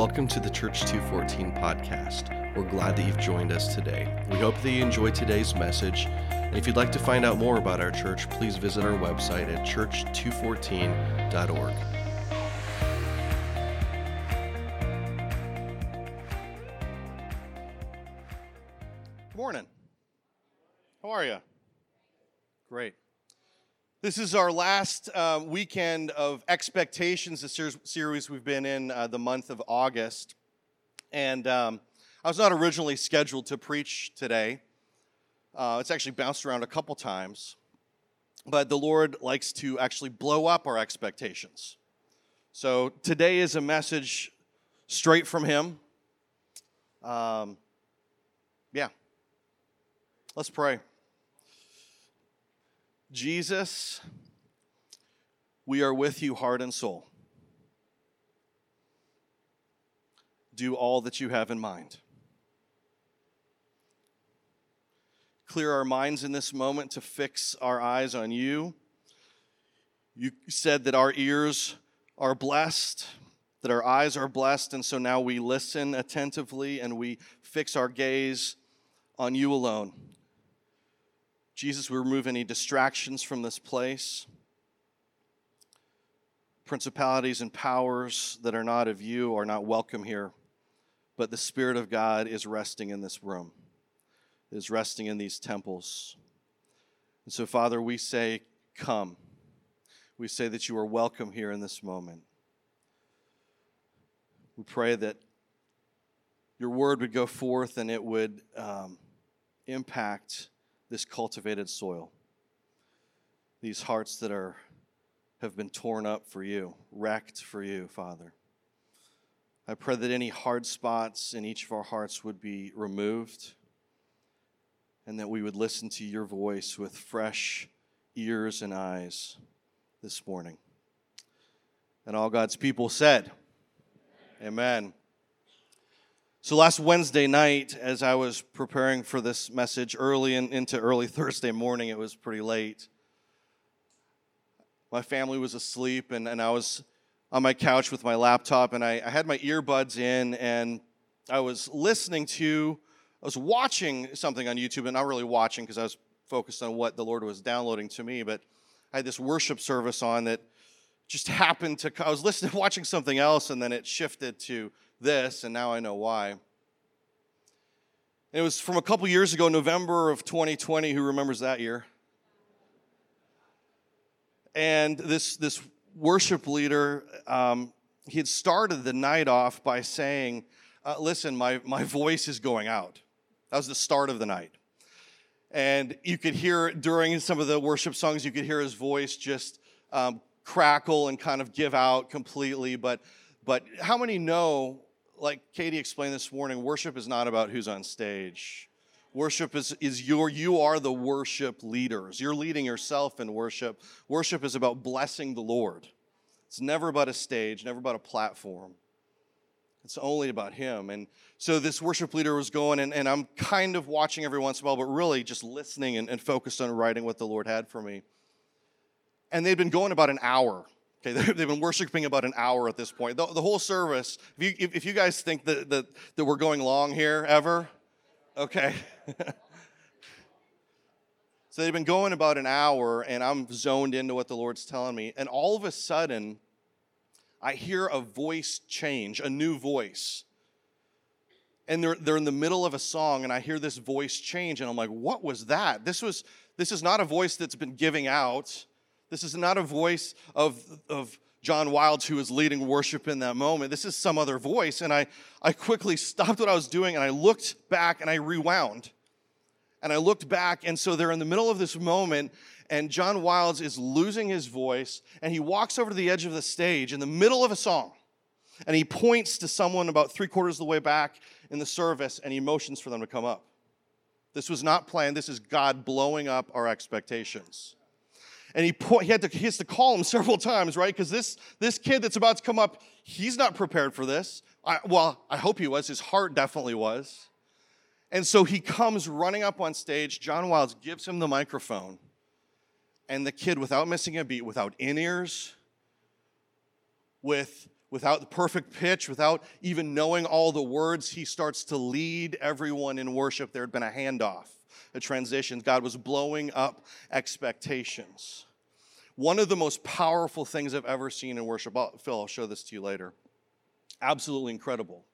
Welcome to the Church 214 podcast. We're glad that you've joined us today. We hope that you enjoyed today's message. And if you'd like to find out more about our church, please visit our website at church214.org. Good morning. How are you? Great. This is our last uh, weekend of expectations, the ser- series we've been in uh, the month of August. And um, I was not originally scheduled to preach today. Uh, it's actually bounced around a couple times. But the Lord likes to actually blow up our expectations. So today is a message straight from Him. Um, yeah. Let's pray. Jesus, we are with you heart and soul. Do all that you have in mind. Clear our minds in this moment to fix our eyes on you. You said that our ears are blessed, that our eyes are blessed, and so now we listen attentively and we fix our gaze on you alone. Jesus, we remove any distractions from this place, principalities and powers that are not of you are not welcome here, but the Spirit of God is resting in this room, is resting in these temples. And so, Father, we say, Come. We say that you are welcome here in this moment. We pray that your word would go forth and it would um, impact this cultivated soil. These hearts that are have been torn up for you, wrecked for you, Father. I pray that any hard spots in each of our hearts would be removed and that we would listen to your voice with fresh ears and eyes this morning. And all God's people said, Amen. So last Wednesday night, as I was preparing for this message early in, into early Thursday morning, it was pretty late. My family was asleep, and, and I was on my couch with my laptop, and I, I had my earbuds in, and I was listening to, I was watching something on YouTube, and not really watching because I was focused on what the Lord was downloading to me, but I had this worship service on that just happened to, I was listening, watching something else, and then it shifted to this, and now I know why. It was from a couple years ago, November of 2020. Who remembers that year? And this, this worship leader, um, he had started the night off by saying, uh, Listen, my, my voice is going out. That was the start of the night. And you could hear during some of the worship songs, you could hear his voice just um, crackle and kind of give out completely. But, but how many know like Katie explained this morning, worship is not about who's on stage. Worship is, is your, you are the worship leaders. You're leading yourself in worship. Worship is about blessing the Lord. It's never about a stage, never about a platform. It's only about Him. And so this worship leader was going, and, and I'm kind of watching every once in a while, but really just listening and, and focused on writing what the Lord had for me. And they'd been going about an hour Okay, they've been worshiping about an hour at this point. The, the whole service, if you, if, if you guys think that, that, that we're going long here ever, okay. so they've been going about an hour, and I'm zoned into what the Lord's telling me. And all of a sudden, I hear a voice change, a new voice. And they're, they're in the middle of a song, and I hear this voice change, and I'm like, what was that? This, was, this is not a voice that's been giving out this is not a voice of, of John Wilds who was leading worship in that moment. This is some other voice. And I, I quickly stopped what I was doing and I looked back and I rewound. And I looked back, and so they're in the middle of this moment, and John Wilds is losing his voice, and he walks over to the edge of the stage in the middle of a song, and he points to someone about three quarters of the way back in the service, and he motions for them to come up. This was not planned. This is God blowing up our expectations and he, he, had to, he has to call him several times, right? Because this, this kid that's about to come up, he's not prepared for this. I, well, I hope he was. His heart definitely was. And so he comes running up on stage. John Wilds gives him the microphone. And the kid, without missing a beat, without in ears, with, without the perfect pitch, without even knowing all the words, he starts to lead everyone in worship. There had been a handoff, a transition. God was blowing up expectations. One of the most powerful things I've ever seen in worship, Phil, I'll show this to you later. Absolutely incredible.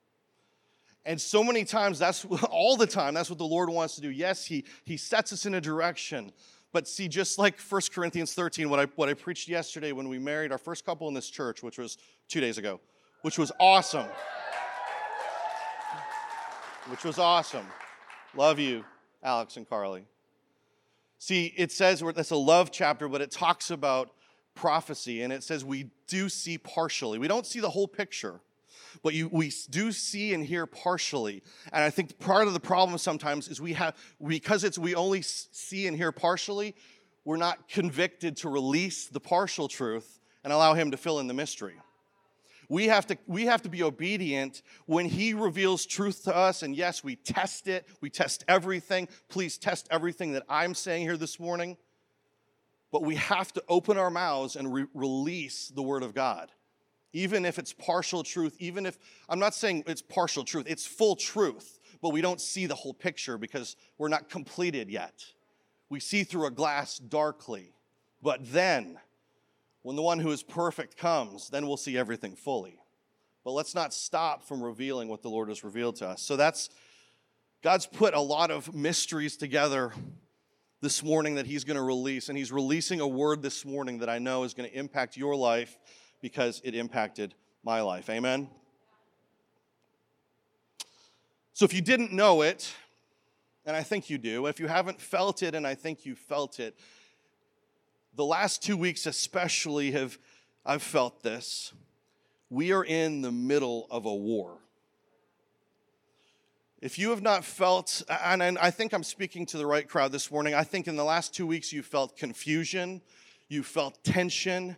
And so many times, that's all the time, that's what the Lord wants to do. Yes, He, he sets us in a direction. But see, just like 1 Corinthians 13, what I, what I preached yesterday when we married our first couple in this church, which was two days ago, which was awesome. which was awesome. Love you, Alex and Carly. See, it says that's a love chapter, but it talks about prophecy, and it says we do see partially. We don't see the whole picture, but you, we do see and hear partially. And I think part of the problem sometimes is we have, because it's we only see and hear partially, we're not convicted to release the partial truth and allow Him to fill in the mystery. We have, to, we have to be obedient when He reveals truth to us. And yes, we test it, we test everything. Please test everything that I'm saying here this morning. But we have to open our mouths and re- release the Word of God. Even if it's partial truth, even if, I'm not saying it's partial truth, it's full truth, but we don't see the whole picture because we're not completed yet. We see through a glass darkly. But then, when the one who is perfect comes, then we'll see everything fully. But let's not stop from revealing what the Lord has revealed to us. So that's, God's put a lot of mysteries together this morning that He's going to release. And He's releasing a word this morning that I know is going to impact your life because it impacted my life. Amen? So if you didn't know it, and I think you do, if you haven't felt it, and I think you felt it, the last two weeks especially have I've felt this. We are in the middle of a war. If you have not felt, and I think I'm speaking to the right crowd this morning, I think in the last two weeks you felt confusion, you felt tension,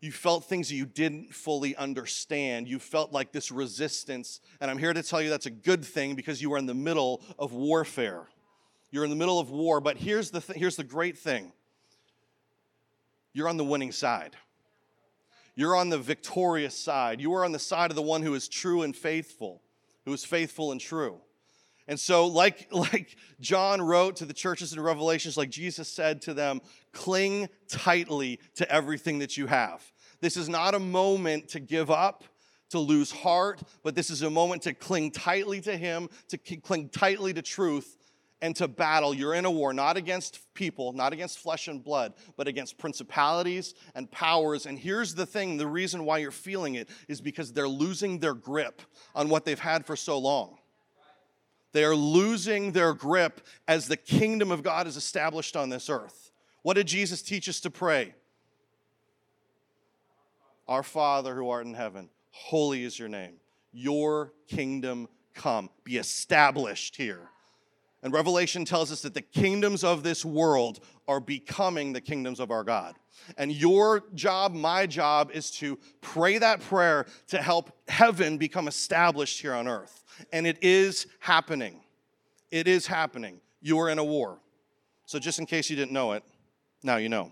you felt things that you didn't fully understand. You felt like this resistance. And I'm here to tell you that's a good thing because you are in the middle of warfare. You're in the middle of war, but here's the, th- here's the great thing you're on the winning side. You're on the victorious side. You are on the side of the one who is true and faithful, who is faithful and true. And so, like, like John wrote to the churches in Revelations, like Jesus said to them, cling tightly to everything that you have. This is not a moment to give up, to lose heart, but this is a moment to cling tightly to Him, to cling tightly to truth, and to battle. You're in a war, not against people, not against flesh and blood, but against principalities and powers. And here's the thing the reason why you're feeling it is because they're losing their grip on what they've had for so long. They are losing their grip as the kingdom of God is established on this earth. What did Jesus teach us to pray? Our Father who art in heaven, holy is your name. Your kingdom come, be established here and Revelation tells us that the kingdoms of this world are becoming the kingdoms of our God. And your job, my job, is to pray that prayer to help heaven become established here on earth. And it is happening. It is happening. You are in a war. So, just in case you didn't know it, now you know.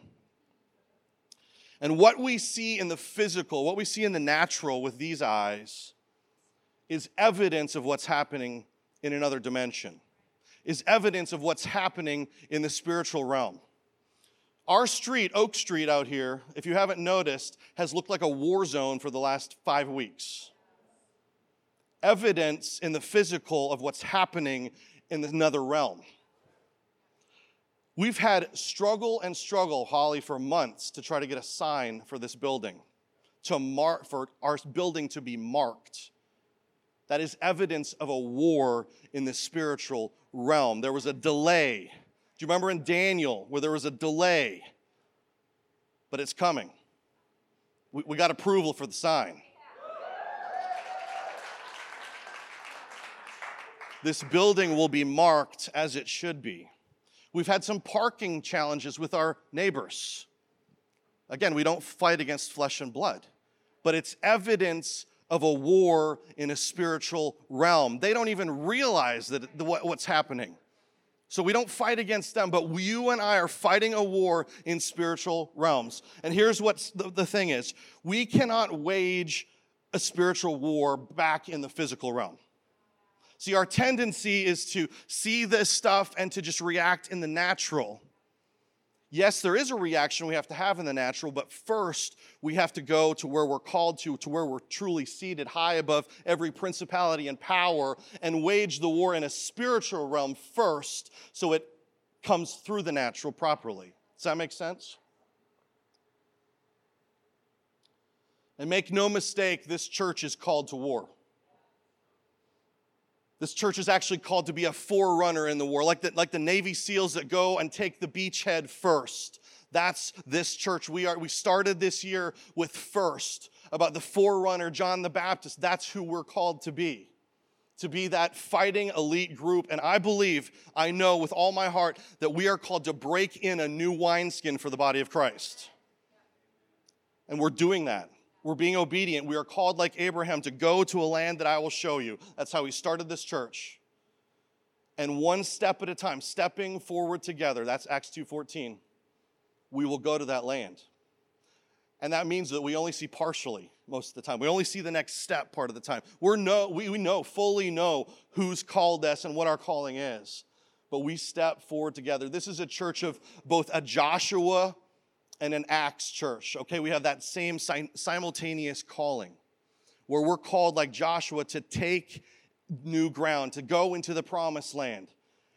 And what we see in the physical, what we see in the natural with these eyes, is evidence of what's happening in another dimension is evidence of what's happening in the spiritual realm. Our street, Oak Street out here, if you haven't noticed, has looked like a war zone for the last five weeks. Evidence in the physical of what's happening in another realm. We've had struggle and struggle, Holly, for months to try to get a sign for this building, to mark for our building to be marked. That is evidence of a war in the spiritual realm. There was a delay. Do you remember in Daniel where there was a delay? But it's coming. We, we got approval for the sign. This building will be marked as it should be. We've had some parking challenges with our neighbors. Again, we don't fight against flesh and blood, but it's evidence of a war in a spiritual realm. They don't even realize that what's happening. So we don't fight against them, but you and I are fighting a war in spiritual realms. And here's what the, the thing is we cannot wage a spiritual war back in the physical realm. See, our tendency is to see this stuff and to just react in the natural. Yes, there is a reaction we have to have in the natural, but first we have to go to where we're called to, to where we're truly seated high above every principality and power, and wage the war in a spiritual realm first so it comes through the natural properly. Does that make sense? And make no mistake, this church is called to war. This church is actually called to be a forerunner in the war, like the, like the Navy SEALs that go and take the beachhead first. That's this church. We are we started this year with first about the forerunner, John the Baptist. That's who we're called to be. To be that fighting elite group. And I believe, I know with all my heart that we are called to break in a new wineskin for the body of Christ. And we're doing that. We're being obedient. We are called like Abraham to go to a land that I will show you. That's how he started this church. And one step at a time, stepping forward together, that's Acts 2:14. We will go to that land. And that means that we only see partially most of the time. We only see the next step part of the time. We're no, we, we know, fully know who's called us and what our calling is. But we step forward together. This is a church of both a Joshua and an Acts church. Okay, we have that same simultaneous calling where we're called, like Joshua, to take new ground, to go into the promised land.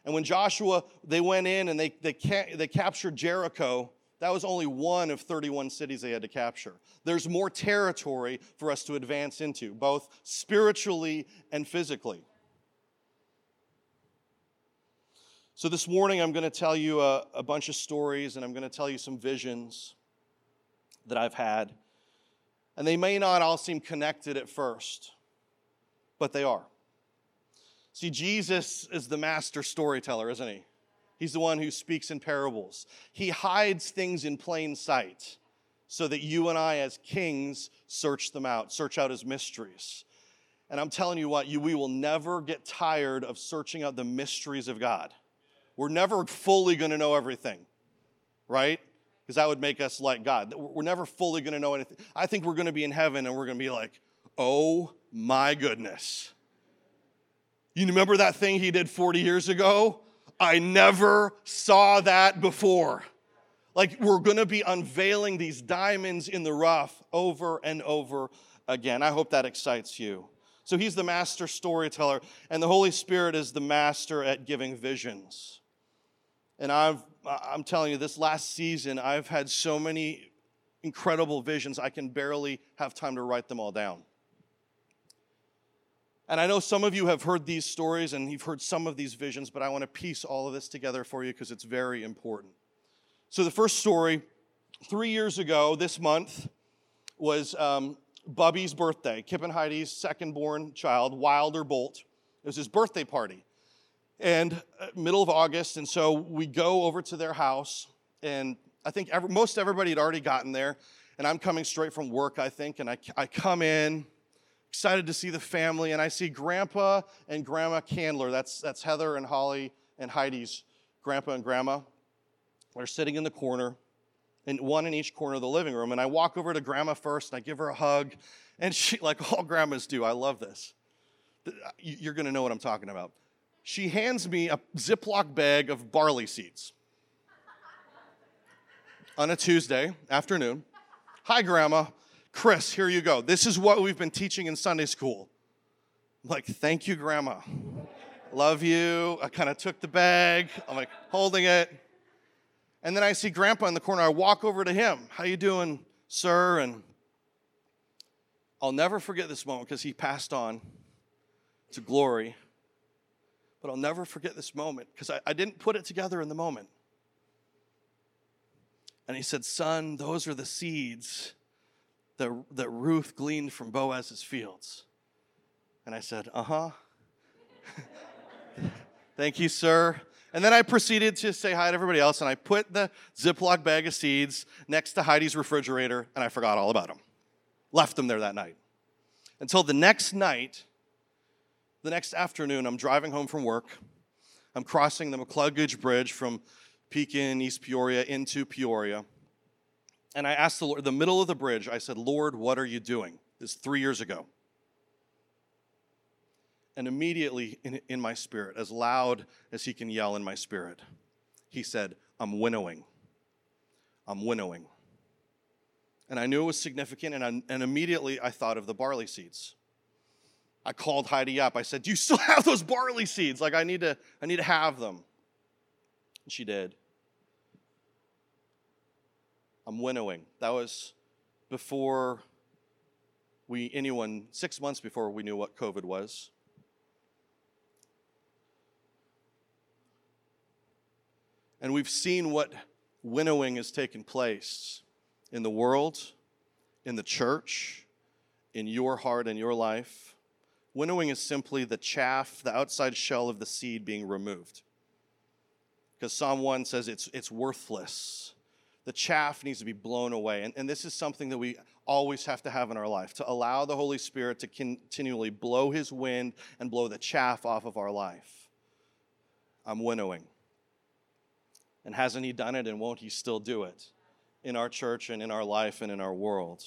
And when Joshua, they went in and they, they, ca- they captured Jericho, that was only one of 31 cities they had to capture. There's more territory for us to advance into, both spiritually and physically. So, this morning, I'm going to tell you a, a bunch of stories and I'm going to tell you some visions that I've had. And they may not all seem connected at first, but they are. See, Jesus is the master storyteller, isn't he? He's the one who speaks in parables. He hides things in plain sight so that you and I, as kings, search them out, search out his mysteries. And I'm telling you what, you, we will never get tired of searching out the mysteries of God. We're never fully going to know everything, right? Because that would make us like God. We're never fully going to know anything. I think we're going to be in heaven and we're going to be like, oh my goodness. You remember that thing he did 40 years ago? I never saw that before. Like, we're to be unveiling these diamonds in the rough over and over again. I hope that excites you. So, he's the master storyteller, and the Holy Spirit is the master at giving visions. And I've, I'm telling you, this last season, I've had so many incredible visions, I can barely have time to write them all down. And I know some of you have heard these stories and you've heard some of these visions, but I want to piece all of this together for you because it's very important. So, the first story, three years ago this month, was um, Bubby's birthday, Kip and Heidi's second born child, Wilder Bolt. It was his birthday party and uh, middle of August, and so we go over to their house, and I think every, most everybody had already gotten there, and I'm coming straight from work, I think, and I, I come in, excited to see the family, and I see Grandpa and Grandma Candler. That's that's Heather and Holly and Heidi's grandpa and grandma. They're sitting in the corner, and one in each corner of the living room. And I walk over to Grandma first, and I give her a hug, and she, like all grandmas do, I love this. You're going to know what I'm talking about she hands me a Ziploc bag of barley seeds on a Tuesday afternoon. Hi, Grandma. Chris, here you go. This is what we've been teaching in Sunday school. I'm like, thank you, Grandma. Love you. I kind of took the bag. I'm like holding it. And then I see Grandpa in the corner. I walk over to him. How you doing, sir? And I'll never forget this moment because he passed on to glory. But I'll never forget this moment because I, I didn't put it together in the moment. And he said, Son, those are the seeds that, that Ruth gleaned from Boaz's fields. And I said, Uh huh. Thank you, sir. And then I proceeded to say hi to everybody else, and I put the Ziploc bag of seeds next to Heidi's refrigerator, and I forgot all about them. Left them there that night. Until the next night, the next afternoon, I'm driving home from work. I'm crossing the McCluggage Bridge from Pekin, East Peoria, into Peoria. And I asked the Lord, the middle of the bridge, I said, Lord, what are you doing? This three years ago. And immediately in, in my spirit, as loud as he can yell in my spirit, he said, I'm winnowing. I'm winnowing. And I knew it was significant, and, I, and immediately I thought of the barley seeds. I called Heidi up. I said, Do you still have those barley seeds? Like, I need to, I need to have them. And she did. I'm winnowing. That was before we, anyone, six months before we knew what COVID was. And we've seen what winnowing has taken place in the world, in the church, in your heart and your life. Winnowing is simply the chaff, the outside shell of the seed being removed. Because Psalm 1 says it's, it's worthless. The chaff needs to be blown away. And, and this is something that we always have to have in our life to allow the Holy Spirit to continually blow his wind and blow the chaff off of our life. I'm winnowing. And hasn't He done it and won't He still do it in our church and in our life and in our world?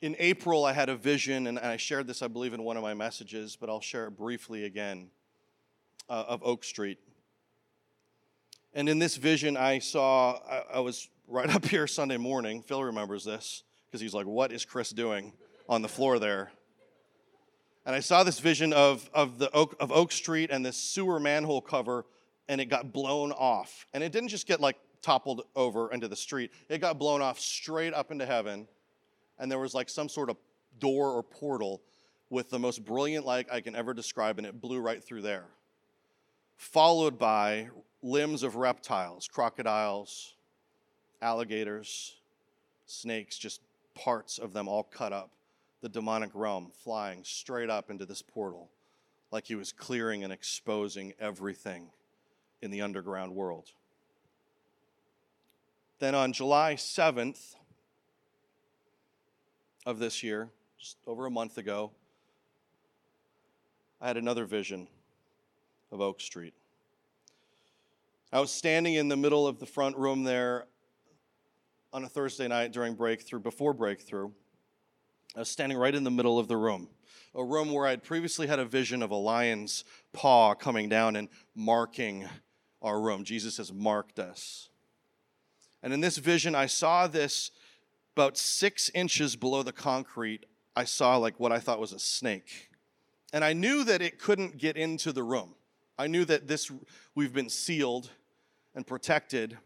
In April, I had a vision, and I shared this, I believe, in one of my messages, but I'll share it briefly again uh, of Oak Street. And in this vision, I saw, I, I was right up here Sunday morning. Phil remembers this because he's like, What is Chris doing on the floor there? and I saw this vision of, of, the Oak, of Oak Street and this sewer manhole cover, and it got blown off. And it didn't just get like toppled over into the street, it got blown off straight up into heaven. And there was like some sort of door or portal with the most brilliant light I can ever describe, and it blew right through there. Followed by limbs of reptiles, crocodiles, alligators, snakes, just parts of them all cut up the demonic realm flying straight up into this portal like he was clearing and exposing everything in the underground world. Then on July 7th of this year, just over a month ago, I had another vision of Oak Street. I was standing in the middle of the front room there on a Thursday night during breakthrough, before breakthrough, I was standing right in the middle of the room, a room where I'd previously had a vision of a lion's paw coming down and marking our room. Jesus has marked us. And in this vision, I saw this about six inches below the concrete. I saw like what I thought was a snake. And I knew that it couldn't get into the room. I knew that this, we've been sealed and protected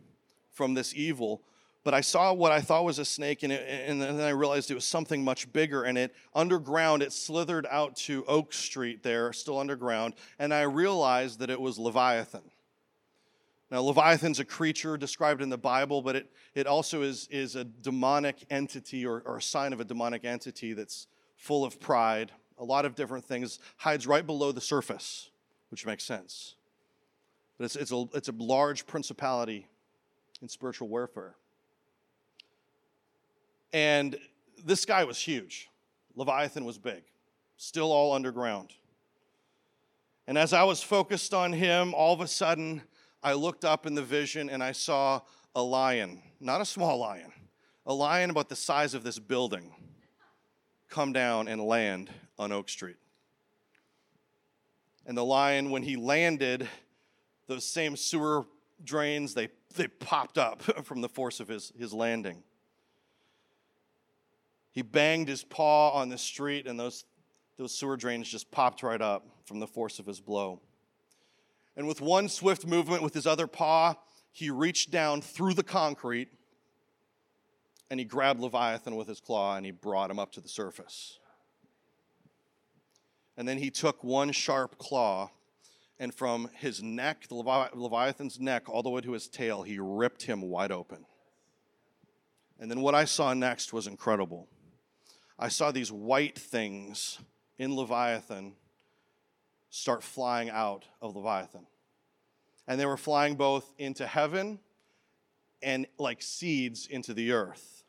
from this evil but I saw what I thought was a snake, and, it, and then I realized it was something much bigger. And it underground, it slithered out to Oak Street there, still underground, and I realized that it was Leviathan. Now, Leviathan's a creature described in the Bible, but it, it also is, is a demonic entity or, or a sign of a demonic entity that's full of pride, a lot of different things, hides right below the surface, which makes sense. But it's, it's, a, it's a large principality in spiritual warfare. And this guy was huge. Leviathan was big, still all underground. And as I was focused on him, all of a sudden, I looked up in the vision and I saw a lion, not a small lion, a lion about the size of this building, come down and land on Oak Street. And the lion, when he landed, those same sewer drains, they, they popped up from the force of his, his landing. He banged his paw on the street, and those, those sewer drains just popped right up from the force of his blow. And with one swift movement with his other paw, he reached down through the concrete and he grabbed Leviathan with his claw and he brought him up to the surface. And then he took one sharp claw and from his neck, the Leviathan's neck, all the way to his tail, he ripped him wide open. And then what I saw next was incredible. I saw these white things in Leviathan start flying out of Leviathan. And they were flying both into heaven and like seeds into the earth.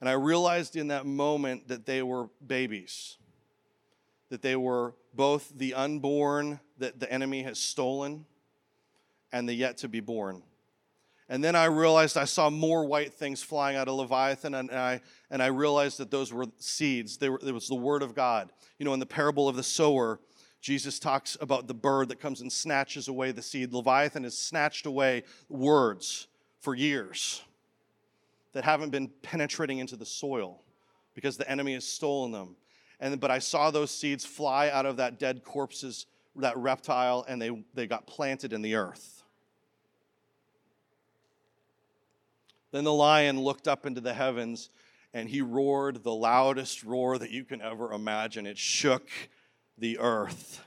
And I realized in that moment that they were babies, that they were both the unborn that the enemy has stolen and the yet to be born. And then I realized I saw more white things flying out of Leviathan, and I, and I realized that those were seeds. They were, it was the word of God. You know, in the parable of the sower, Jesus talks about the bird that comes and snatches away the seed. Leviathan has snatched away words for years that haven't been penetrating into the soil because the enemy has stolen them. And, but I saw those seeds fly out of that dead corpse's, that reptile, and they, they got planted in the earth. Then the lion looked up into the heavens and he roared the loudest roar that you can ever imagine. It shook the earth.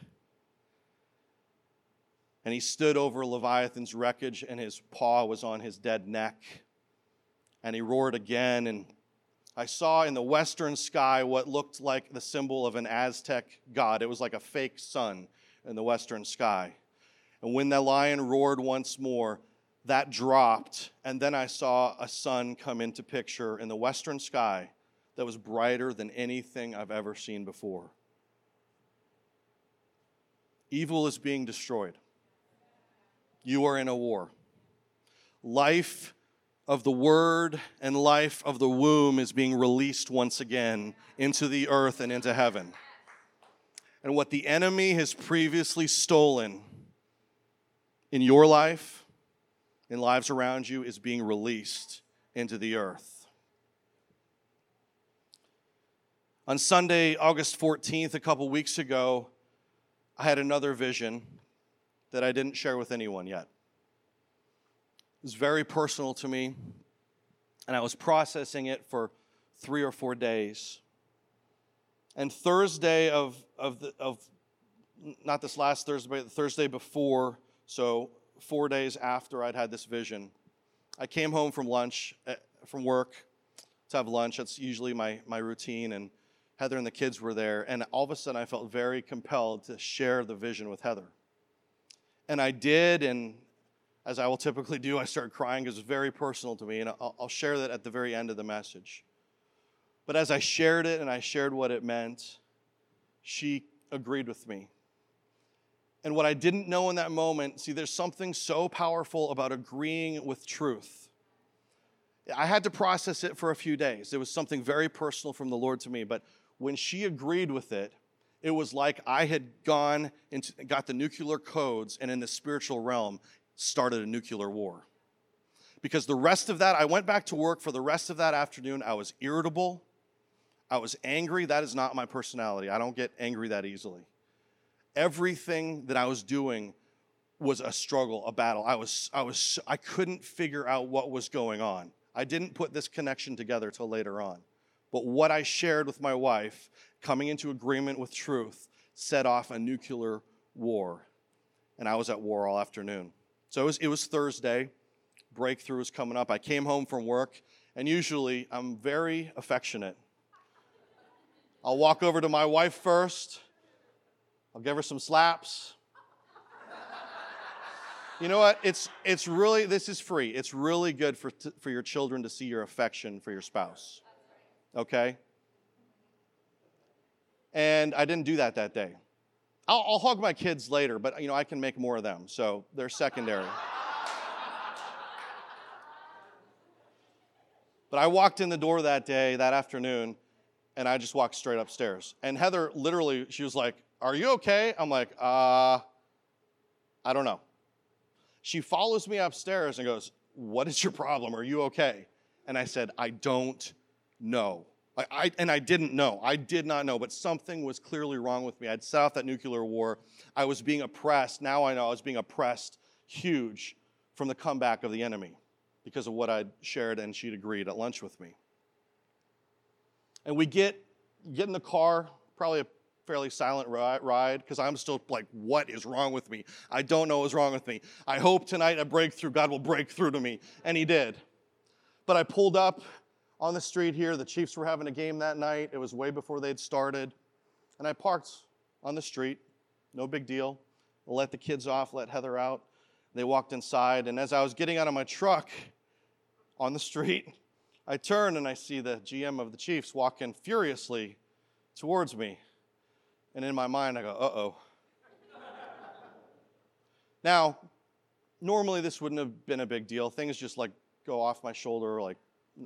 And he stood over Leviathan's wreckage, and his paw was on his dead neck. And he roared again, and I saw in the western sky what looked like the symbol of an Aztec god. It was like a fake sun in the western sky. And when the lion roared once more, that dropped, and then I saw a sun come into picture in the western sky that was brighter than anything I've ever seen before. Evil is being destroyed. You are in a war. Life of the word and life of the womb is being released once again into the earth and into heaven. And what the enemy has previously stolen in your life, in lives around you is being released into the earth. On Sunday, August 14th, a couple weeks ago, I had another vision that I didn't share with anyone yet. It was very personal to me, and I was processing it for three or four days. And Thursday of, of, the, of not this last Thursday, but the Thursday before, so four days after I'd had this vision, I came home from lunch, eh, from work, to have lunch. That's usually my, my routine. And Heather and the kids were there. And all of a sudden, I felt very compelled to share the vision with Heather. And I did. And as I will typically do, I started crying because it was very personal to me. And I'll, I'll share that at the very end of the message. But as I shared it and I shared what it meant, she agreed with me. And what I didn't know in that moment, see, there's something so powerful about agreeing with truth. I had to process it for a few days. It was something very personal from the Lord to me. But when she agreed with it, it was like I had gone and got the nuclear codes and in the spiritual realm started a nuclear war. Because the rest of that, I went back to work for the rest of that afternoon. I was irritable. I was angry. That is not my personality. I don't get angry that easily everything that I was doing was a struggle, a battle. I was, I was, I couldn't figure out what was going on. I didn't put this connection together till later on. But what I shared with my wife, coming into agreement with truth, set off a nuclear war. And I was at war all afternoon. So it was, it was Thursday. Breakthrough was coming up. I came home from work, and usually I'm very affectionate. I'll walk over to my wife first I'll give her some slaps. you know what? It's, it's really, this is free. It's really good for, for your children to see your affection for your spouse. Okay? And I didn't do that that day. I'll, I'll hug my kids later, but you know, I can make more of them, so they're secondary. But I walked in the door that day, that afternoon, and I just walked straight upstairs. And Heather literally, she was like, are you okay? I'm like, Uh, I don't know. She follows me upstairs and goes, What is your problem? Are you okay? And I said, I don't know. I, I, and I didn't know. I did not know, but something was clearly wrong with me. I'd set off that nuclear war. I was being oppressed. Now I know I was being oppressed huge from the comeback of the enemy because of what I'd shared and she'd agreed at lunch with me. And we get, get in the car, probably a fairly silent ride because I'm still like, what is wrong with me? I don't know what's wrong with me. I hope tonight a breakthrough, God will break through to me. And He did. But I pulled up on the street here. The Chiefs were having a game that night. It was way before they'd started. And I parked on the street. No big deal. I let the kids off, let Heather out. They walked inside. And as I was getting out of my truck on the street, I turn and I see the GM of the Chiefs walking furiously towards me. And in my mind, I go, uh oh. now, normally this wouldn't have been a big deal. Things just like go off my shoulder, like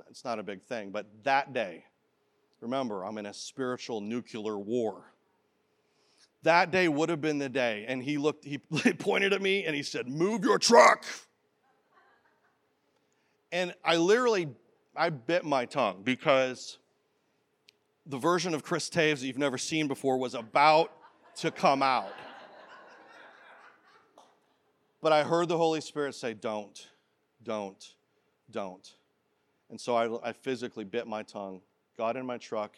it's not a big thing. But that day, remember, I'm in a spiritual nuclear war. That day would have been the day. And he looked, he pointed at me and he said, Move your truck. And I literally, I bit my tongue because the version of Chris Taves that you've never seen before was about to come out. But I heard the Holy Spirit say, Don't, don't, don't. And so I, I physically bit my tongue, got in my truck,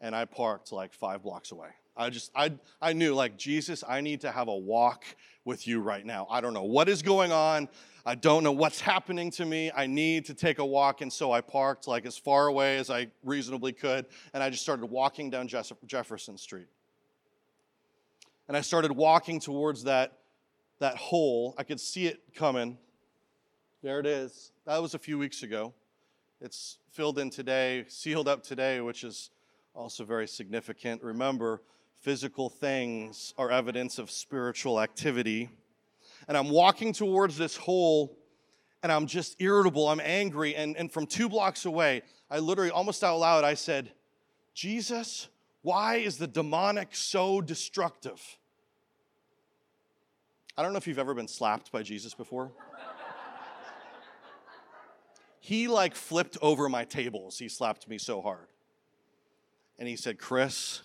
and I parked like five blocks away. I just, I, I knew, like, Jesus, I need to have a walk with you right now. I don't know what is going on. I don't know what's happening to me. I need to take a walk. And so I parked like as far away as I reasonably could. And I just started walking down Jefferson Street. And I started walking towards that, that hole. I could see it coming. There it is. That was a few weeks ago. It's filled in today, sealed up today, which is also very significant. Remember, physical things are evidence of spiritual activity. And I'm walking towards this hole and I'm just irritable, I'm angry. And, and from two blocks away, I literally, almost out loud, I said, Jesus, why is the demonic so destructive? I don't know if you've ever been slapped by Jesus before. He like flipped over my tables. He slapped me so hard. And he said, Chris,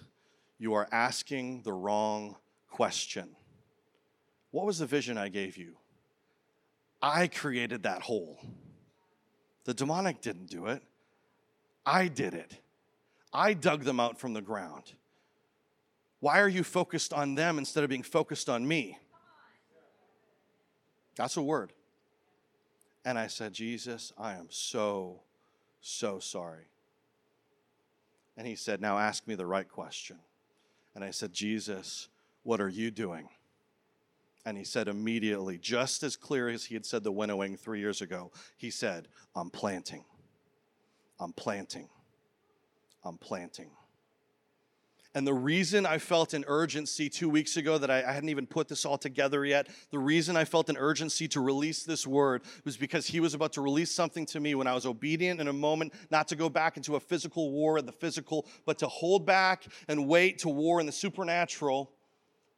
you are asking the wrong question. What was the vision I gave you? I created that hole. The demonic didn't do it. I did it. I dug them out from the ground. Why are you focused on them instead of being focused on me? That's a word. And I said, Jesus, I am so, so sorry. And he said, Now ask me the right question. And I said, Jesus, what are you doing? And he said immediately, just as clear as he had said the winnowing three years ago, he said, I'm planting. I'm planting. I'm planting. And the reason I felt an urgency two weeks ago that I, I, hadn't even put this all together yet, the reason I felt an urgency to release this word was because he was about to release something to me when I was obedient in a moment, not to go back into a physical war in the physical, but to hold back and wait to war in the supernatural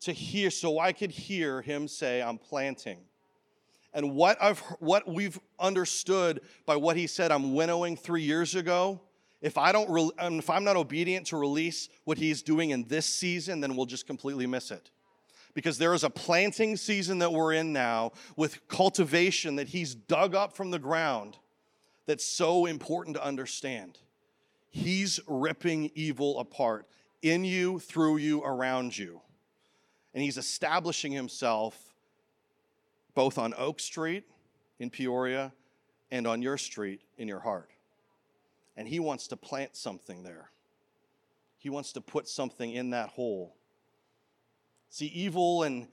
to hear, so I could hear him say, I'm planting. And what, I've, what we've understood by what he said, I'm winnowing three years ago if I don't, re- um, if I'm not obedient to release what He's doing in this season, then we'll just completely miss it. Because there is a planting season that we're in now with cultivation that He's dug up from the ground that's so important to understand. He's ripping evil apart in you, through you, around you. And He's establishing Himself both on Oak Street in Peoria and on your street in your heart and He wants to plant something there. He wants to put something in that hole. See, evil and,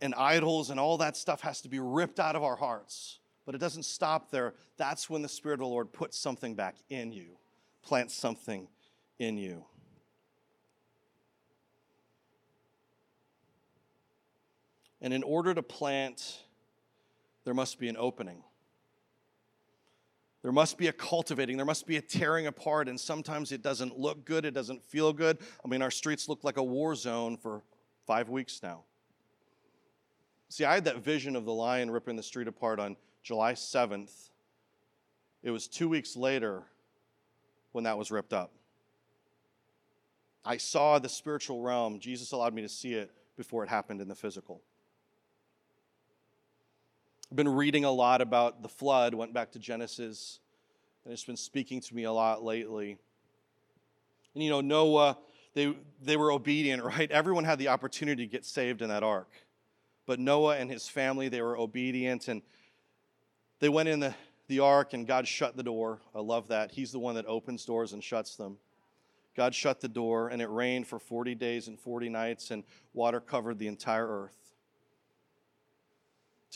and idols and all that stuff has to be ripped out of our hearts. But it doesn't stop there. That's when the Spirit of the Lord puts something back in you, plants something in you. And in order to plant, there must be an opening. There must be a cultivating, there must be a tearing apart, and sometimes it doesn't look good, it doesn't feel good. I mean, our streets look like a war zone for five weeks now. See, I had that vision of the lion ripping the street apart on July 7th. It was two weeks later when that was ripped up. I saw the spiritual realm. Jesus allowed me to see it before it happened in the physical. I've been reading a lot about the flood, went back to Genesis, and it's been speaking to me a lot lately. And you know, Noah, they, they were obedient, right? Everyone had the opportunity to get saved in that ark. But Noah and his family, they were obedient, and they went in the, the ark, and God shut the door. I love that. He's the one that opens doors and shuts them. God shut the door, and it rained for 40 days and 40 nights, and water covered the entire earth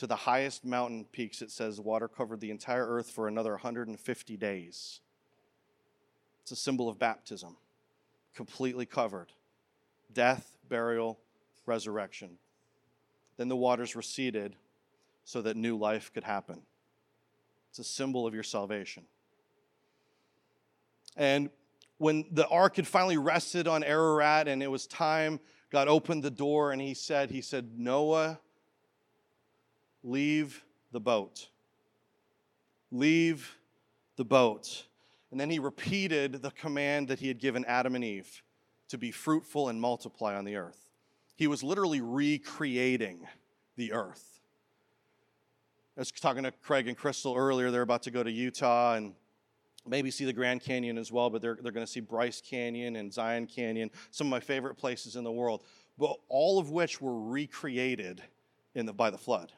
to the highest mountain peaks, it says water covered the entire earth for another 150 days. It's a symbol of baptism, completely covered death, burial, resurrection. Then the waters receded so that new life could happen. It's a symbol of your salvation. And when the ark had finally rested on Ararat and it was time, God opened the door and he said, He said, Noah, leave the boat. Leave the boat. And then he repeated the command that he had given Adam and Eve to be fruitful and multiply on the earth. He was literally recreating the earth. I was talking to Craig and Crystal earlier. They're about to go to Utah and maybe see the Grand Canyon as well, but they're, they're going to see Bryce Canyon and Zion Canyon, some of my favorite places in the world, but all of which were recreated in the, by the flood.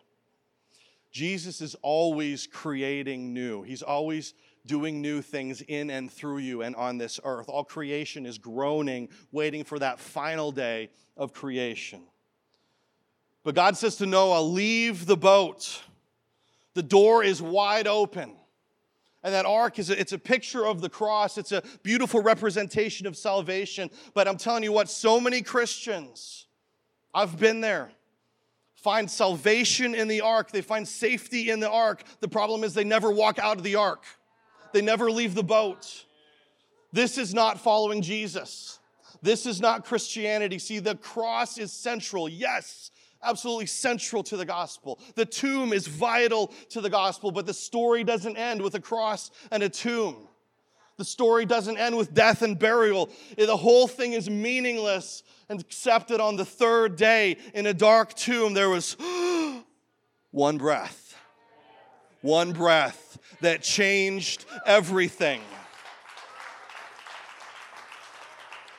Jesus is always creating new. He's always doing new things in and through you and on this earth. All creation is groaning, waiting for that final day of creation. But God says to Noah, Leave the boat. The door is wide open. And that ark is a, it's a picture of the cross. It's a beautiful representation of salvation. But I'm telling you what, so many Christians, I've been there, find salvation in the ark. They find safety in the ark. The problem is they never walk out of the ark. They never leave the boat. This is not following Jesus. This is not Christianity. See, the cross is central. Yes, absolutely central to the gospel. The tomb is vital to the gospel, but the story doesn't end with a cross and a tomb. The story doesn't end with death and burial. The whole thing is meaningless and accepted on the third day in a dark tomb. There was one breath, one breath that changed everything.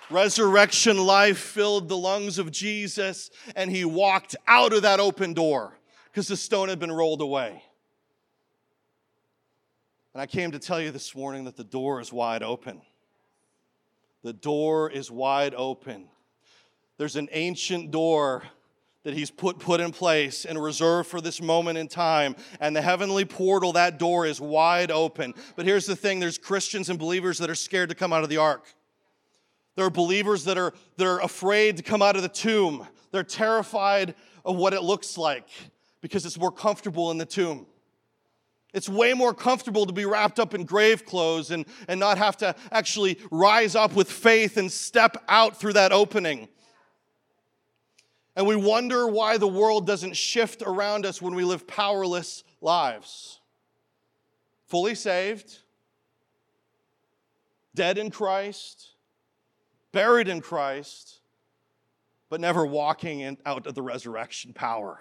Resurrection life filled the lungs of Jesus, and he walked out of that open door because the stone had been rolled away. And I came to tell you this morning that the door is wide open. The door is wide open. There's an ancient door that he's put put in place and reserved for this moment in time and the heavenly portal that door is wide open but here's the thing there's christians and believers that are scared to come out of the ark there are believers that are, that are afraid to come out of the tomb. They're terrified of what it looks like because it's more comfortable in the tomb. It's way more comfortable to be wrapped up in grave clothes and, and not have to actually rise up with faith and step out through that opening. And we wonder why the world doesn't shift around us when we live powerless lives. Fully saved, dead in Christ, buried in Christ, but never walking in, out of the resurrection power.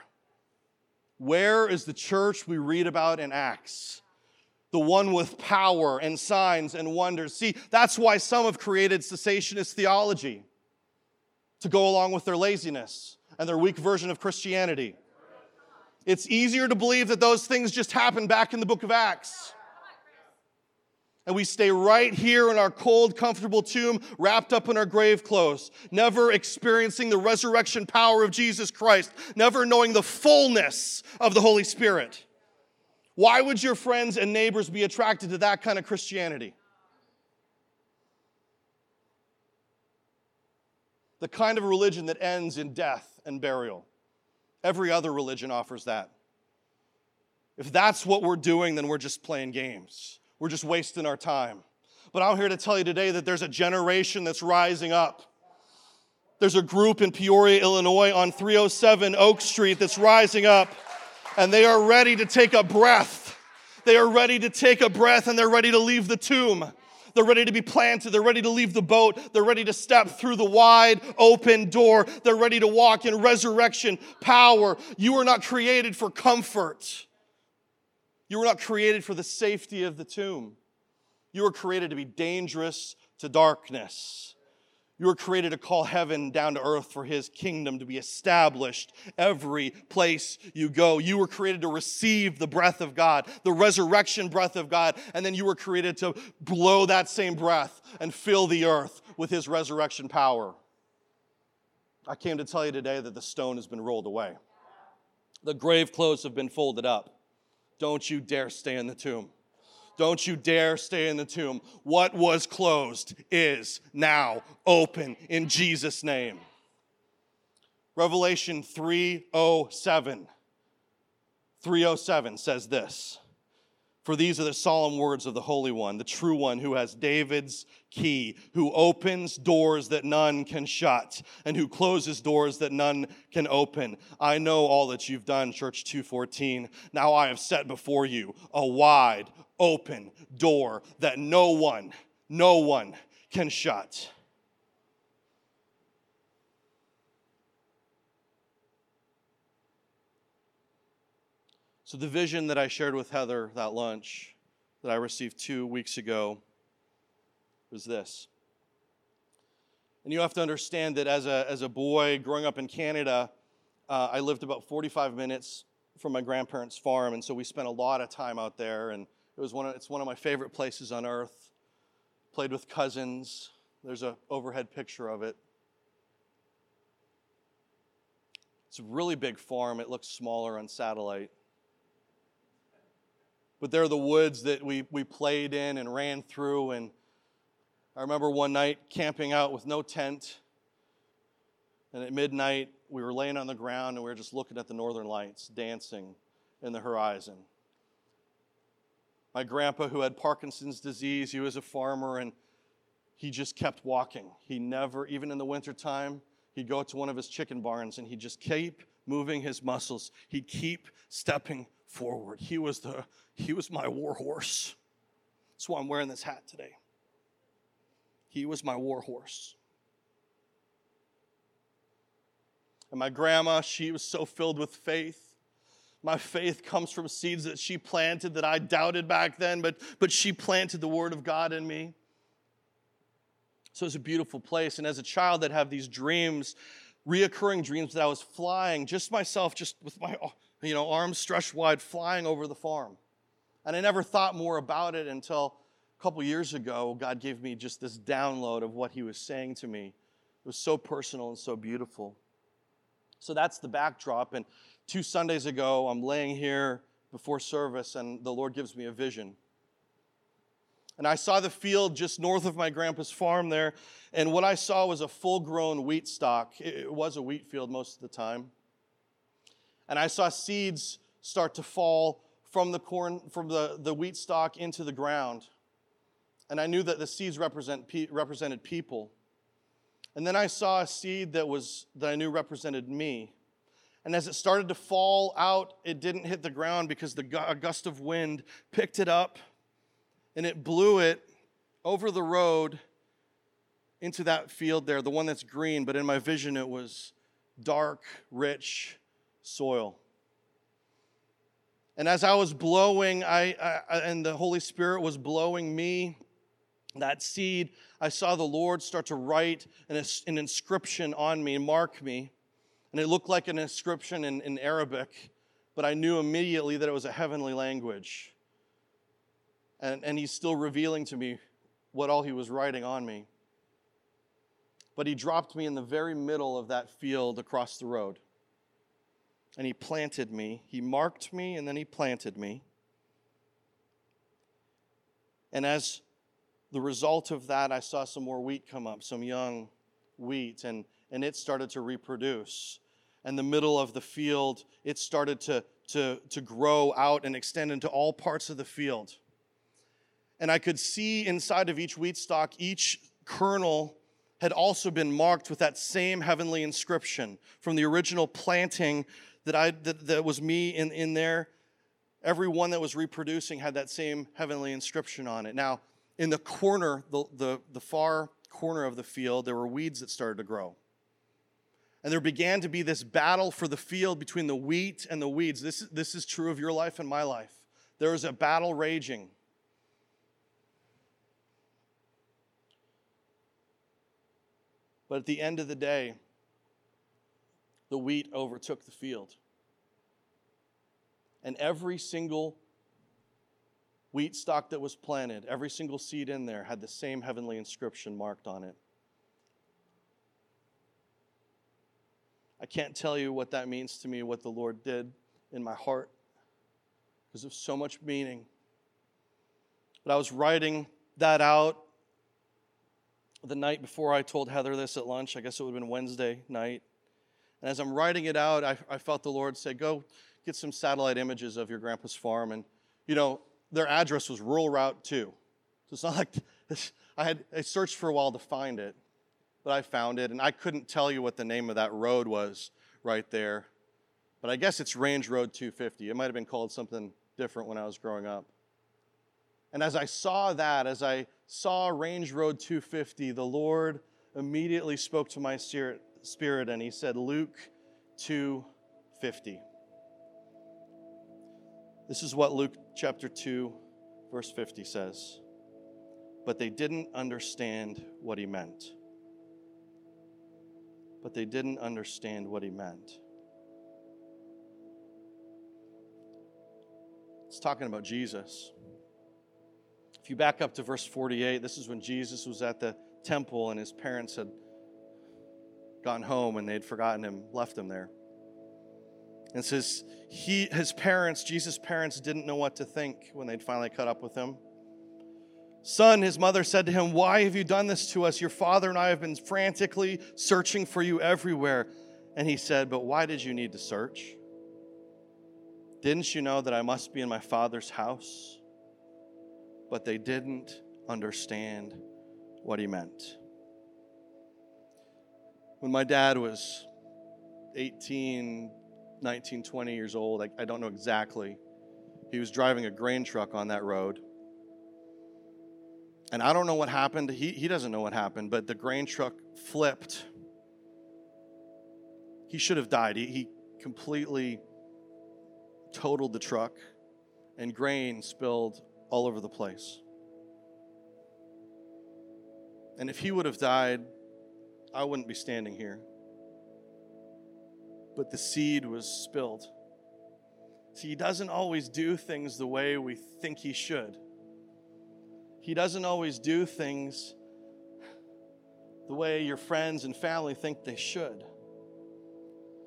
Where is the church we read about in Acts? The one with power and signs and wonders. See, that's why some have created cessationist theology to go along with their laziness and their weak version of Christianity. It's easier to believe that those things just happened back in the book of Acts and we stay right here in our cold, comfortable tomb, wrapped up in our grave clothes, never experiencing the resurrection power of Jesus Christ, never knowing the fullness of the Holy Spirit. Why would your friends and neighbors be attracted to that kind of Christianity? The kind of religion that ends in death and burial. Every other religion offers that. If that's what we're doing, then we're just playing games. We're just wasting our time. But I'm here to tell you today that there's a generation that's rising up. There's a group in Peoria, Illinois on 307 Oak Street that's rising up, and they are ready to take a breath. They are ready to take a breath and they're ready to leave the tomb. They're ready to be planted. They're ready to leave the boat. They're ready to step through the wide open door. They're ready to walk in resurrection power. You are not created for comfort. You were not created for the safety of the tomb. You were created to be dangerous to darkness. You were created to call heaven down to earth for his kingdom to be established every place you go. You were created to receive the breath of God, the resurrection breath of God, and then you were created to blow that same breath and fill the earth with his resurrection power. I came to tell you today that the stone has been rolled away, the grave clothes have been folded up. Don't you dare stay in the tomb. Don't you dare stay in the tomb. What was closed is now open in Jesus' name. Revelation 307. 307 says this For these are the solemn words of the Holy One, the true one who has David's key, who opens doors that none can shut, and who closes doors that none can open. I know all that you've done, Church 214. Now I have set before you a wide open door that no one, no one can shut. So, the vision that I shared with Heather that lunch that I received two weeks ago was this. And you have to understand that as a, as a boy growing up in Canada, uh, I lived about 45 minutes from my grandparents' farm, and so we spent a lot of time out there. And it was one of, it's one of my favorite places on earth. Played with cousins. There's an overhead picture of it. It's a really big farm. It looks smaller on satellite but they're the woods that we, we played in and ran through. And I remember one night camping out with no tent. And at midnight, we were laying on the ground and we were just looking at the northern lights dancing in the horizon. My grandpa, who had Parkinson's disease, he was a farmer and he just kept walking. He never, even in the wintertime, he'd go to one of his chicken barns and he'd just keep moving his muscles. He'd keep stepping forward. He was, the, he was my war horse. That's why I'm wearing this hat today. He was my war horse. And my grandma, she was so filled with faith. My faith comes from seeds that she planted that I doubted back then, but, but she planted the word of God in me. So it's a beautiful place. And as a child, I'd have these dreams, reoccurring dreams that I was flying, just myself, just with my you know, arms stretched wide, flying over the farm. And I never thought more about it until a couple years ago, God gave me just this download of what He was saying to me. It was so personal and so beautiful. So that's the backdrop. And two Sundays ago, I'm laying here before service, and the Lord gives me a vision. And I saw the field just north of my grandpa's farm there, and what I saw was a full grown wheat stalk. It was a wheat field most of the time and I saw seeds start to fall from the corn, from the, the wheat stalk into the ground. And I knew that the seeds represent, represented people. And then I saw a seed that was that I knew represented me. And as it started to fall out, it didn't hit the ground because the a gust of wind picked it up and it blew it over the road into that field there, the one that's green, but in my vision it was dark, rich, soil. And as I was blowing, I, I, and the Holy Spirit was blowing me that seed, I saw the Lord start to write an, an inscription on me, mark me. And it looked like an inscription in, in Arabic, but I knew immediately that it was a heavenly language. And, and he's still revealing to me what all he was writing on me. But he dropped me in the very middle of that field across the road and he planted me. He marked me and then he planted me. And as the result of that, I saw some more wheat come up, some young wheat, and, and it started to reproduce. And the middle of the field, it started to, to, to grow out and extend into all parts of the field. And I could see inside of each wheat stalk, each kernel had also been marked with that same heavenly inscription from the original planting that I that, that was me in, in there, every one that was reproducing had that same heavenly inscription on it. Now, in the corner, the, the, the far corner of the field, there were weeds that started to grow. And there began to be this battle for the field between the wheat and the weeds. This, this is true of your life and my life. There was a battle raging. But at the end of the day, the wheat overtook the field. And every single wheat stalk that was planted, every single seed in there had the same heavenly inscription marked on it. I can't tell you what that means to me, what the Lord did in my heart, because of so much meaning. But I was writing that out the night before I told Heather this at lunch. I guess it would have been Wednesday night. And as I'm writing it out, I, I felt the Lord say, go, get some satellite images of your grandpa's farm. And, you know, their address was Rural Route 2. So it's not like I had I searched for a while to find it, but I found it. And I couldn't tell you what the name of that road was right there. But I guess it's Range Road 250. It might have been called something different when I was growing up. And as I saw that, as I saw Range Road 250, the Lord immediately spoke to my spirit and he said, Luke 250. This is what Luke chapter 2, verse 50 says. But they didn't understand what he meant. But they didn't understand what he meant. It's talking about Jesus. If you back up to verse 48, this is when Jesus was at the temple and his parents had gone home and they'd forgotten him, left him there. And says he his parents, Jesus' parents didn't know what to think when they'd finally cut up with him. Son, his mother said to him, Why have you done this to us? Your father and I have been frantically searching for you everywhere. And he said, But why did you need to search? Didn't you know that I must be in my father's house? But they didn't understand what he meant. When my dad was 18, 19, 20 years old, I, I don't know exactly, he was driving a grain truck on that road. And I don't know what happened. He, he doesn't know what happened, but the grain truck flipped. He should have died. He, he completely totaled the truck, and grain spilled all over the place. And if he would have died, I wouldn't be standing here. But the seed was spilled. See, he doesn't always do things the way we think he should. He doesn't always do things the way your friends and family think they should.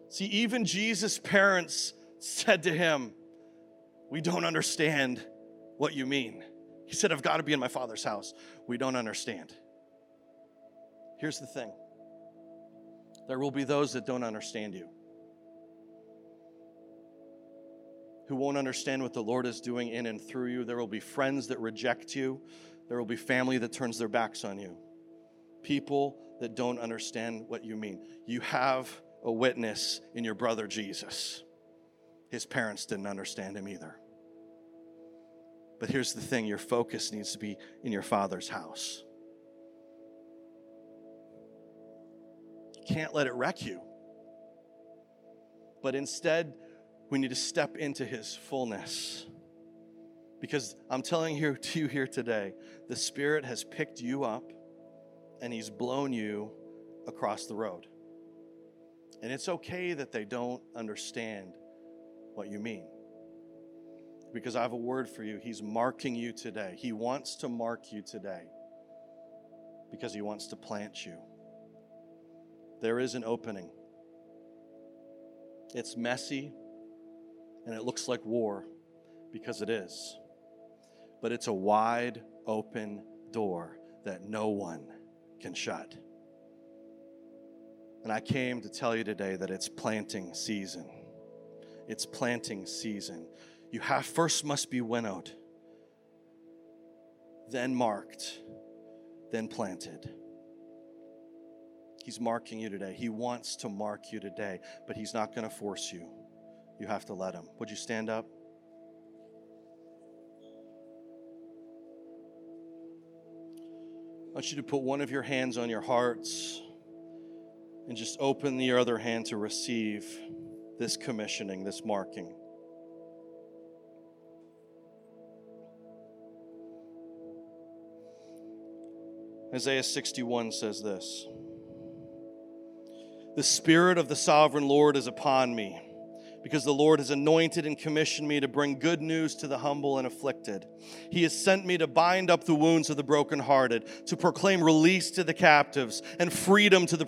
See, even Jesus' parents said to him, We don't understand what you mean. He said, I've got to be in my father's house. We don't understand. Here's the thing there will be those that don't understand you, who won't understand what the Lord is doing in and through you. There will be friends that reject you, there will be family that turns their backs on you, people that don't understand what you mean. You have a witness in your brother Jesus. His parents didn't understand him either. But here's the thing your focus needs to be in your father's house. Can't let it wreck you. But instead, we need to step into his fullness. Because I'm telling you to you here today, the Spirit has picked you up and he's blown you across the road. And it's okay that they don't understand what you mean. Because I have a word for you. He's marking you today. He wants to mark you today because he wants to plant you. There is an opening. It's messy and it looks like war because it is. But it's a wide open door that no one can shut. And I came to tell you today that it's planting season it's planting season. You have first must be winnowed, then marked, then planted. He's marking you today. He wants to mark you today, but he's not going to force you. You have to let him. Would you stand up? I want you to put one of your hands on your hearts and just open the other hand to receive this commissioning, this marking. Isaiah 61 says this The Spirit of the sovereign Lord is upon me because the Lord has anointed and commissioned me to bring good news to the humble and afflicted. He has sent me to bind up the wounds of the brokenhearted, to proclaim release to the captives and freedom to the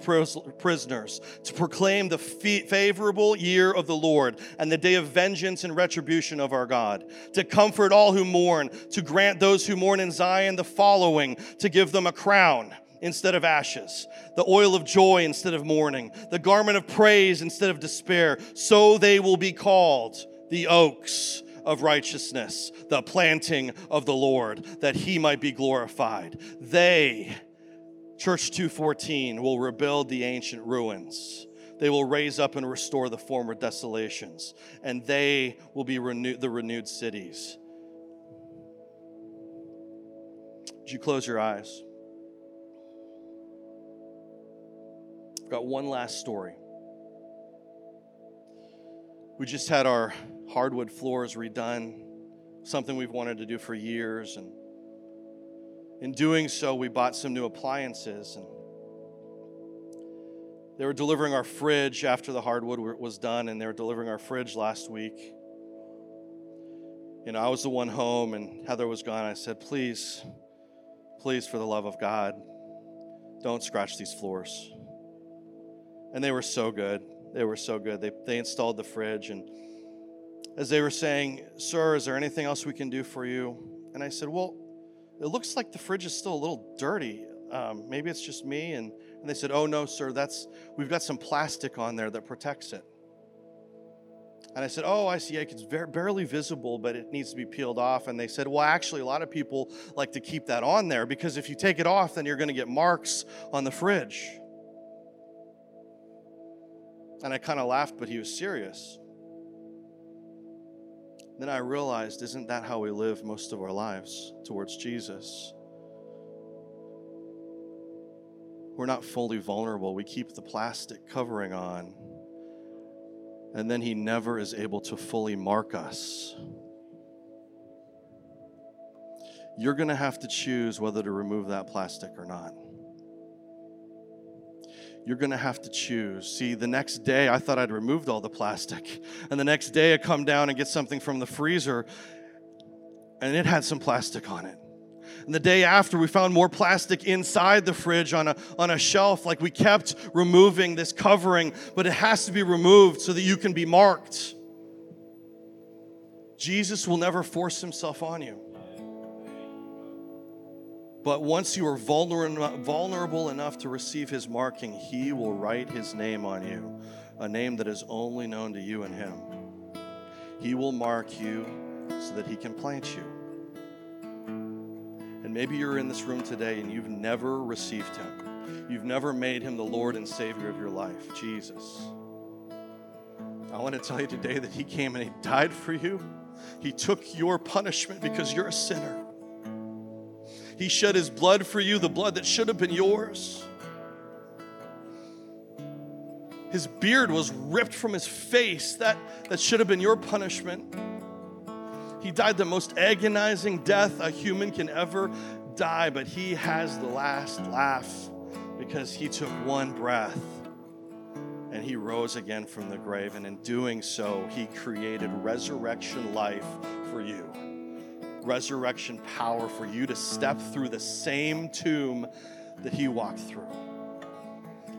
prisoners, to proclaim the favorable year of the Lord and the day of vengeance and retribution of our God, to comfort all who mourn, to grant those who mourn in Zion the following, to give them a crown instead of ashes, the oil of joy instead of mourning, the garment of praise instead of despair. So they will be called the oaks of righteousness, the planting of the Lord, that he might be glorified. They, Church 214, will rebuild the ancient ruins. They will raise up and restore the former desolations, and they will be renew- the renewed cities. Would you close your eyes? I've got one last story. We just had our hardwood floors redone, something we've wanted to do for years. And in doing so, we bought some new appliances. And they were delivering our fridge after the hardwood was done, and they were delivering our fridge last week. You know, I was the one home, and Heather was gone. I said, Please, please, for the love of God, don't scratch these floors. And they were so good. They were so good. They, they installed the fridge. And as they were saying, Sir, is there anything else we can do for you? And I said, Well, it looks like the fridge is still a little dirty. Um, maybe it's just me. And, and they said, Oh, no, sir, that's, we've got some plastic on there that protects it. And I said, Oh, I see. It's very, barely visible, but it needs to be peeled off. And they said, Well, actually, a lot of people like to keep that on there because if you take it off, then you're going to get marks on the fridge. And I kind of laughed, but he was serious. Then I realized, isn't that how we live most of our lives towards Jesus? We're not fully vulnerable. We keep the plastic covering on. And then he never is able to fully mark us. You're going to have to choose whether to remove that plastic or not you're going to have to choose. See, the next day I thought I'd removed all the plastic. And the next day I come down and get something from the freezer and it had some plastic on it. And the day after, we found more plastic inside the fridge on a, on a shelf. Like we kept removing this covering, but it has to be removed so that you can be marked. Jesus will never force himself on you. But once you are vulnerable enough to receive his marking, he will write his name on you, a name that is only known to you and him. He will mark you so that he can plant you. And maybe you're in this room today and you've never received him. You've never made him the Lord and Savior of your life, Jesus. I want to tell you today that he came and he died for you. He took your punishment because you're a sinner. He shed his blood for you, the blood that should have been yours. His beard was ripped from his face, that, that should have been your punishment. He died the most agonizing death a human can ever die, but he has the last laugh because he took one breath and he rose again from the grave. And in doing so, he created resurrection life for you resurrection power for you to step through the same tomb that he walked through.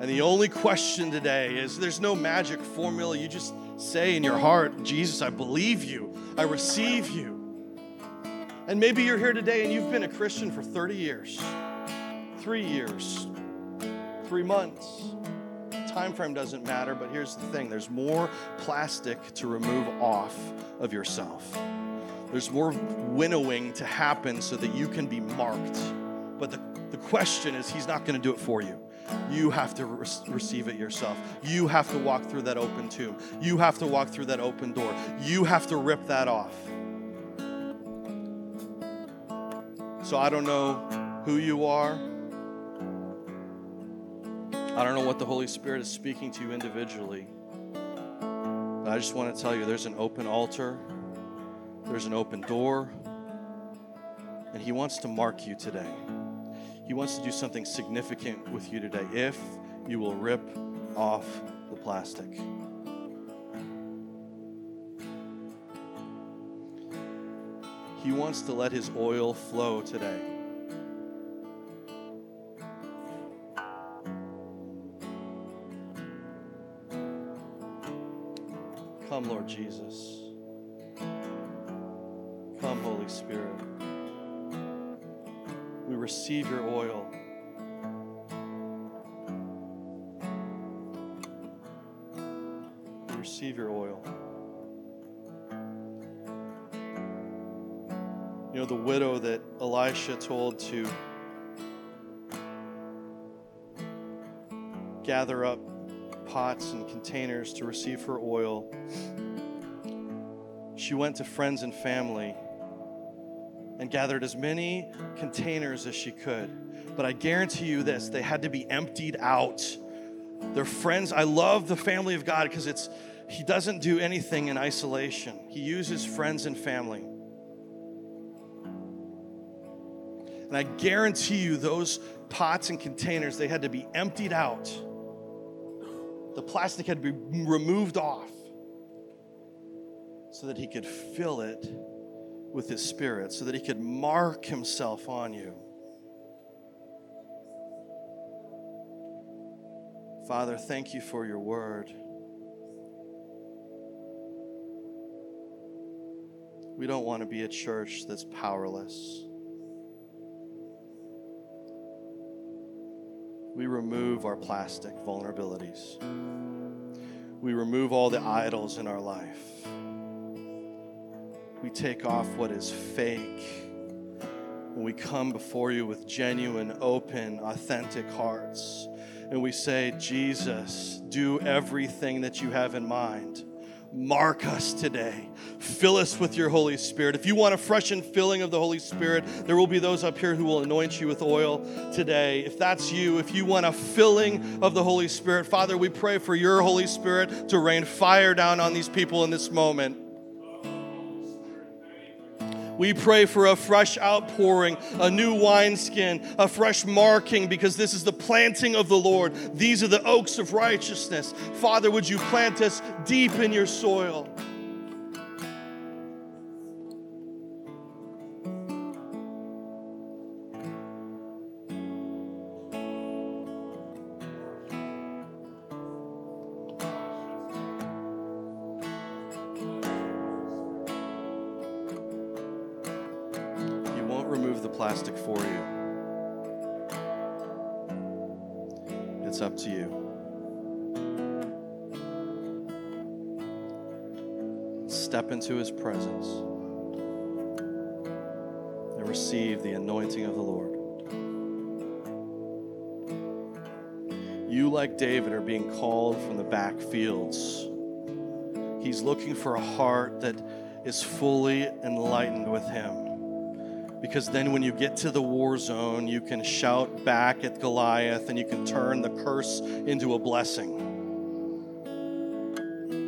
And the only question today is there's no magic formula. You just say in your heart, Jesus, I believe you, I receive you. And maybe you're here today and you've been a Christian for 30 years, three years, three months. Time frame doesn't matter, but here's the thing there's more plastic to remove off of yourself. There's more winnowing to happen so that you can be marked. But the, the question is, He's not going to do it for you. You have to re- receive it yourself. You have to walk through that open tomb. You have to walk through that open door. You have to rip that off. So I don't know who you are. I don't know what the Holy Spirit is speaking to you individually. But I just want to tell you there's an open altar. There's an open door, and He wants to mark you today. He wants to do something significant with you today if you will rip off the plastic. He wants to let His oil flow today. Come, Lord Jesus. Spirit. We receive your oil. We receive your oil. You know, the widow that Elisha told to gather up pots and containers to receive her oil. She went to friends and family and gathered as many containers as she could. But I guarantee you this they had to be emptied out. Their friends, I love the family of God because it's he doesn't do anything in isolation. He uses friends and family. And I guarantee you those pots and containers they had to be emptied out. The plastic had to be removed off so that he could fill it with his spirit, so that he could mark himself on you. Father, thank you for your word. We don't want to be a church that's powerless. We remove our plastic vulnerabilities. We remove all the idols in our life. We take off what is fake. And we come before you with genuine, open, authentic hearts. And we say, Jesus, do everything that you have in mind mark us today. Fill us with your Holy Spirit. If you want a fresh and filling of the Holy Spirit, there will be those up here who will anoint you with oil today. If that's you, if you want a filling of the Holy Spirit, Father, we pray for your Holy Spirit to rain fire down on these people in this moment. We pray for a fresh outpouring, a new wineskin, a fresh marking, because this is the planting of the Lord. These are the oaks of righteousness. Father, would you plant us deep in your soil? David, are being called from the back fields. He's looking for a heart that is fully enlightened with him because then when you get to the war zone, you can shout back at Goliath and you can turn the curse into a blessing.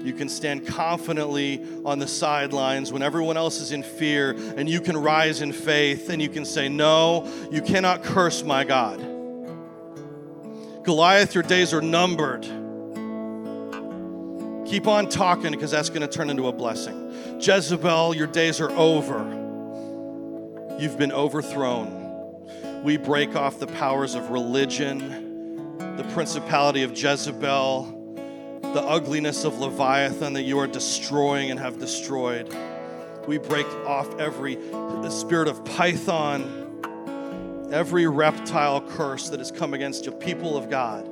You can stand confidently on the sidelines when everyone else is in fear, and you can rise in faith and you can say, No, you cannot curse my God. Goliath, your days are numbered. Keep on talking because that's going to turn into a blessing. Jezebel, your days are over. You've been overthrown. We break off the powers of religion, the principality of Jezebel, the ugliness of Leviathan that you are destroying and have destroyed. We break off every spirit of Python, every reptile curse that has come against you, people of God.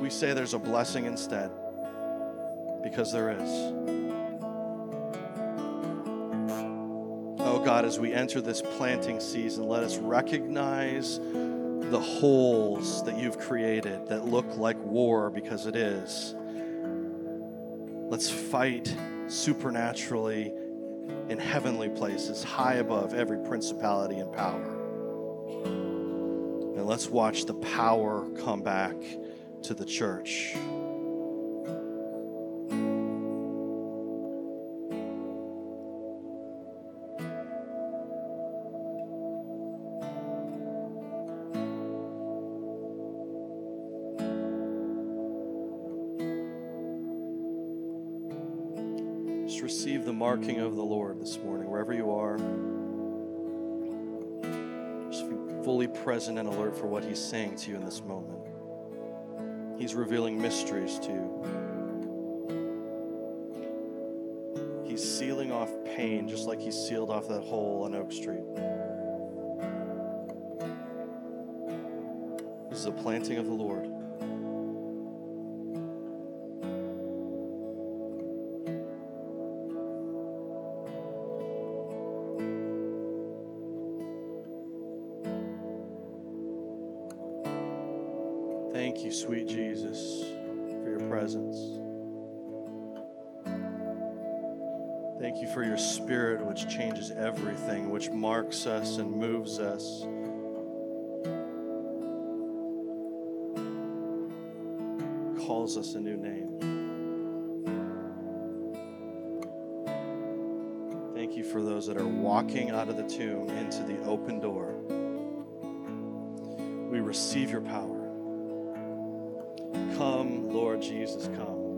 We say there's a blessing instead because there is. Oh God, as we enter this planting season, let us recognize the holes that you've created that look like war because it is. Let's fight supernaturally in heavenly places, high above every principality and power. And let's watch the power come back to the church. Marking of the Lord this morning, wherever you are. Just be fully present and alert for what He's saying to you in this moment. He's revealing mysteries to you. He's sealing off pain just like He sealed off that hole on Oak Street. This is the planting of the Lord. Which marks us and moves us. Calls us a new name. Thank you for those that are walking out of the tomb into the open door. We receive your power. Come, Lord Jesus, come.